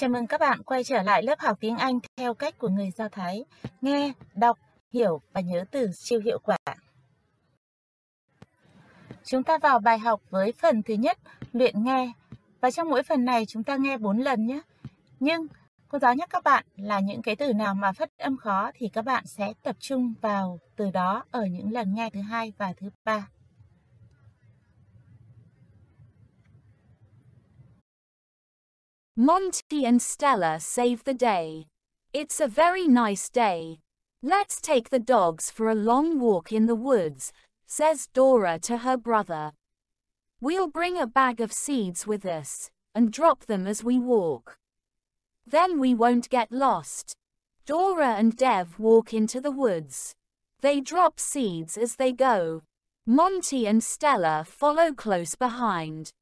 Chào mừng các bạn quay trở lại lớp học tiếng Anh theo cách của người Do Thái. Nghe, đọc, hiểu và nhớ từ siêu hiệu quả. Chúng ta vào bài học với phần thứ nhất, luyện nghe. Và trong mỗi phần này chúng ta nghe 4 lần nhé. Nhưng cô giáo nhắc các bạn là những cái từ nào mà phát âm khó thì các bạn sẽ tập trung vào từ đó ở những lần nghe thứ hai và thứ ba. Monty and Stella save the day. It's a very nice day. Let's take the dogs for a long walk in the woods, says Dora to her brother. We'll bring a bag of seeds with us and drop them as we walk. Then we won't get lost. Dora and Dev walk into the woods. They drop seeds as they go. Monty and Stella follow close behind.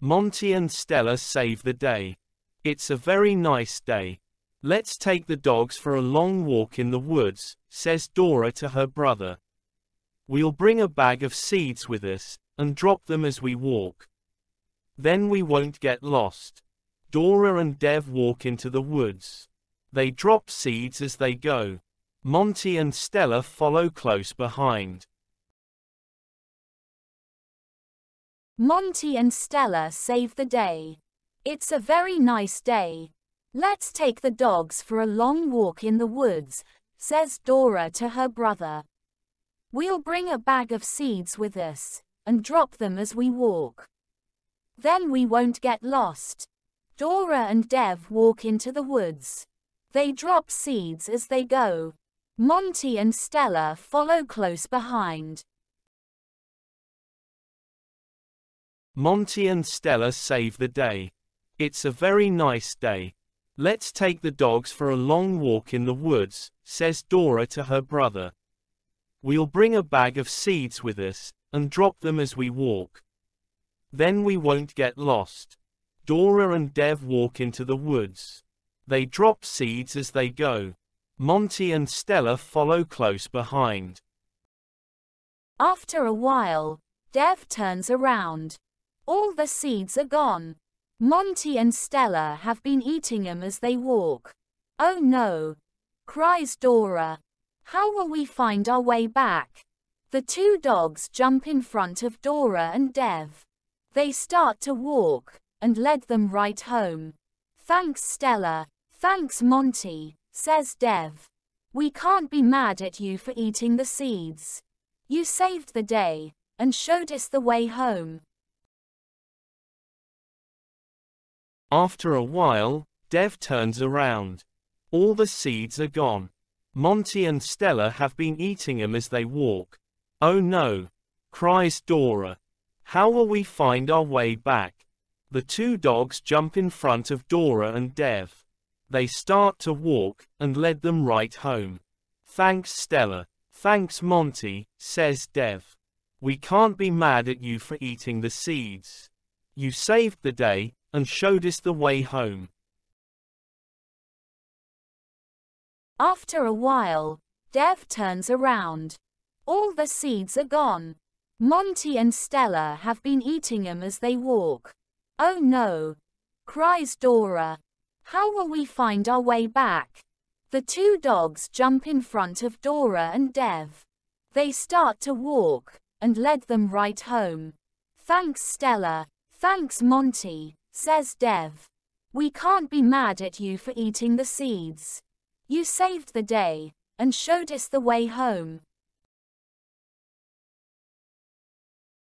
Monty and Stella save the day. It's a very nice day. Let's take the dogs for a long walk in the woods, says Dora to her brother. We'll bring a bag of seeds with us, and drop them as we walk. Then we won't get lost. Dora and Dev walk into the woods. They drop seeds as they go. Monty and Stella follow close behind. Monty and Stella save the day. It's a very nice day. Let's take the dogs for a long walk in the woods, says Dora to her brother. We'll bring a bag of seeds with us, and drop them as we walk. Then we won't get lost. Dora and Dev walk into the woods. They drop seeds as they go. Monty and Stella follow close behind. Monty and Stella save the day. It's a very nice day. Let's take the dogs for a long walk in the woods, says Dora to her brother. We'll bring a bag of seeds with us, and drop them as we walk. Then we won't get lost. Dora and Dev walk into the woods. They drop seeds as they go. Monty and Stella follow close behind. After a while, Dev turns around. All the seeds are gone. Monty and Stella have been eating them as they walk. Oh no! cries Dora. How will we find our way back? The two dogs jump in front of Dora and Dev. They start to walk, and led them right home. Thanks Stella, thanks Monty, says Dev. We can't be mad at you for eating the seeds. You saved the day, and showed us the way home. After a while, Dev turns around. All the seeds are gone. Monty and Stella have been eating them as they walk. Oh no! cries Dora. How will we find our way back? The two dogs jump in front of Dora and Dev. They start to walk, and led them right home. Thanks Stella. Thanks Monty, says Dev. We can't be mad at you for eating the seeds. You saved the day, and showed us the way home. After a while, Dev turns around. All the seeds are gone. Monty and Stella have been eating them as they walk. Oh no! cries Dora. How will we find our way back? The two dogs jump in front of Dora and Dev. They start to walk, and led them right home. Thanks Stella, thanks Monty, says Dev. We can't be mad at you for eating the seeds. You saved the day, and showed us the way home.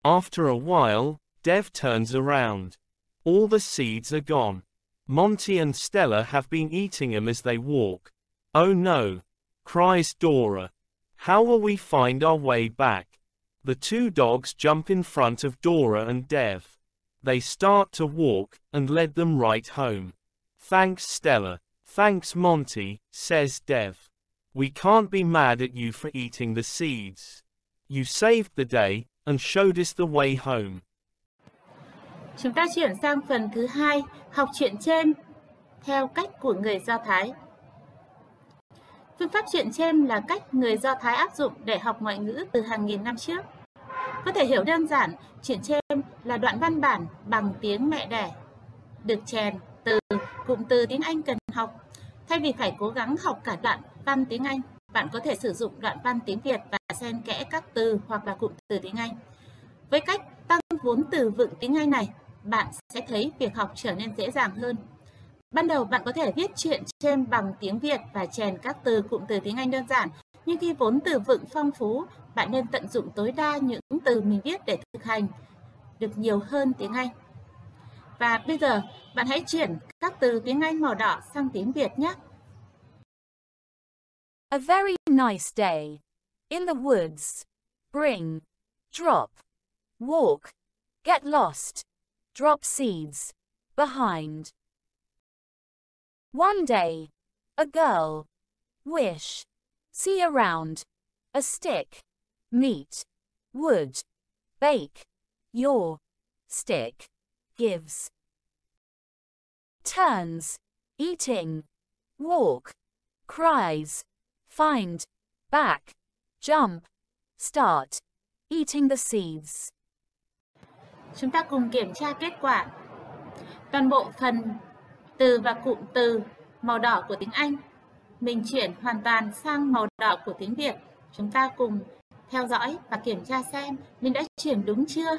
After a while, Dev turns around. All the seeds are gone. Monty and Stella have been eating them as they walk. Oh no! cries Dora. How will we find our way back? The two dogs jump in front of Dora and Dev. They start to walk, and led them right home. Thanks Stella. Thanks Monty, says Dev. We can't be mad at you for eating the seeds. You saved the day, and showed us the way home. Chúng ta chuyển sang phần thứ hai, học chuyện trên theo cách của người Do Thái. Phương pháp chuyện trên là cách người Do Thái áp dụng để học ngoại ngữ từ hàng nghìn năm trước. Có thể hiểu đơn giản, chuyện trên là đoạn văn bản bằng tiếng mẹ đẻ, được chèn từ cụm từ tiếng Anh cần học. Thay vì phải cố gắng học cả đoạn văn tiếng Anh, bạn có thể sử dụng đoạn văn tiếng Việt và xen kẽ các từ hoặc là cụm từ tiếng Anh. Với cách tăng vốn từ vựng tiếng Anh này, bạn sẽ thấy việc học trở nên dễ dàng hơn. Ban đầu bạn có thể viết chuyện trên bằng tiếng Việt và chèn các từ cụm từ tiếng Anh đơn giản, nhưng khi vốn từ vựng phong phú, bạn nên tận dụng tối đa những từ mình viết để thực hành được nhiều hơn tiếng Anh. Và bây giờ, bạn hãy chuyển các từ tiếng Anh màu đỏ sang tiếng Việt nhé. A very nice day. In the woods. Bring. Drop. Walk. Get lost. Drop seeds. Behind. One day. A girl. Wish. See around. A stick. Meet. Wood. Bake. Your. Stick. Gives. Turns. Eating. Walk. Cries. Find. Back. Jump. Start. Eating the seeds. Chúng ta cùng kiểm tra kết quả. Toàn bộ phần từ và cụm từ màu đỏ của tiếng Anh mình chuyển hoàn toàn sang màu đỏ của tiếng Việt. Chúng ta cùng theo dõi và kiểm tra xem mình đã chuyển đúng chưa.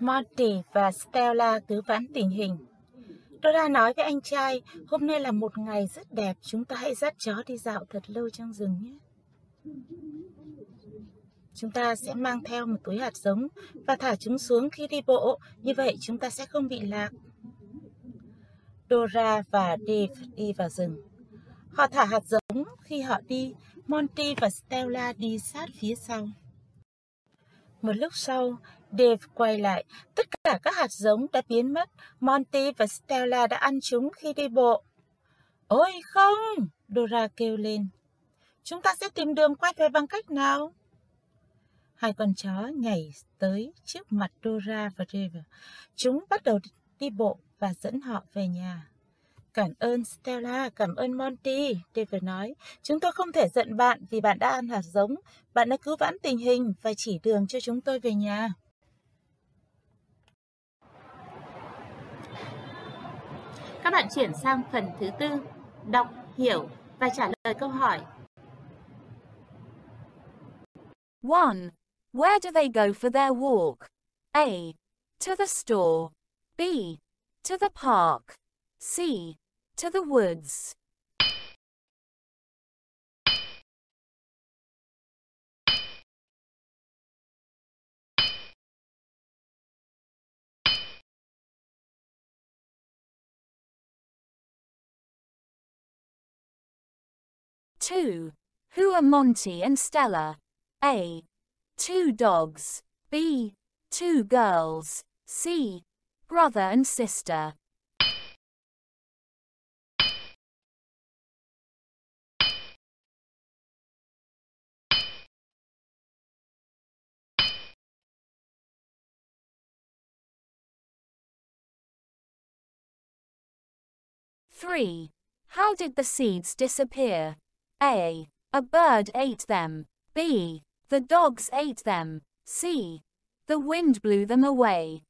Monty và Stella cứ vãn tình hình. Dora nói với anh trai, hôm nay là một ngày rất đẹp, chúng ta hãy dắt chó đi dạo thật lâu trong rừng nhé. Chúng ta sẽ mang theo một túi hạt giống và thả chúng xuống khi đi bộ, như vậy chúng ta sẽ không bị lạc. Dora và Dave đi vào rừng. Họ thả hạt giống khi họ đi, Monty và Stella đi sát phía sau. Một lúc sau, Dave quay lại. Tất cả các hạt giống đã biến mất. Monty và Stella đã ăn chúng khi đi bộ. Ôi không! Dora kêu lên. Chúng ta sẽ tìm đường quay về bằng cách nào? Hai con chó nhảy tới trước mặt Dora và Dave. Chúng bắt đầu đi bộ và dẫn họ về nhà. Cảm ơn Stella, cảm ơn Monty, David nói. Chúng tôi không thể giận bạn vì bạn đã ăn hạt giống. Bạn đã cứu vãn tình hình và chỉ đường cho chúng tôi về nhà. Các bạn chuyển sang phần thứ tư, đọc, hiểu và trả lời câu hỏi. 1. Where do they go for their walk? A. To the store. B. To the park. C. To the woods. Two. Who are Monty and Stella? A. Two dogs. B. Two girls. C. Brother and sister. Three. How did the seeds disappear? A. A bird ate them. B. The dogs ate them. C. The wind blew them away.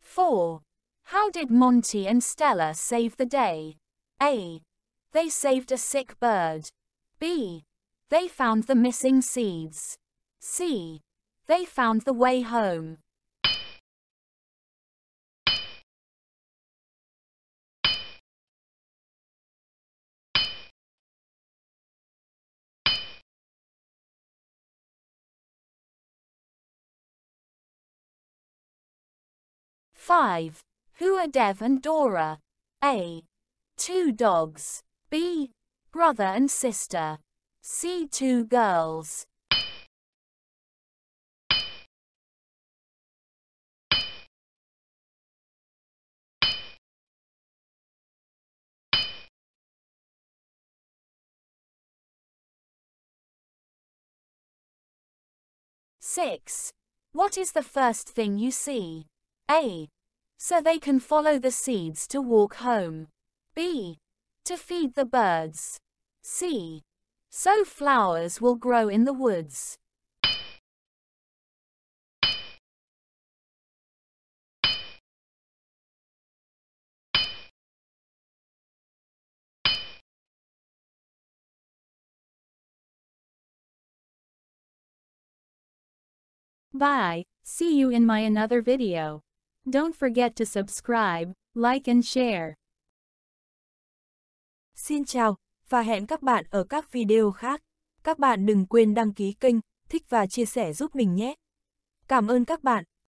Four. How did Monty and Stella save the day? A. They saved a sick bird. B. They found the missing seeds. C. They found the way home. Five. Who are Dev and Dora? A. Two dogs. B. Brother and sister. C. Two girls. 6. What is the first thing you see? A. So they can follow the seeds to walk home. B. To feed the birds. C. So flowers will grow in the woods. Bye, see you in my another video. Don't forget to subscribe, like and share. Xin chào, và hẹn các bạn ở các video khác. Các bạn đừng quên đăng ký kênh, thích và chia sẻ giúp mình nhé. Cảm ơn các bạn.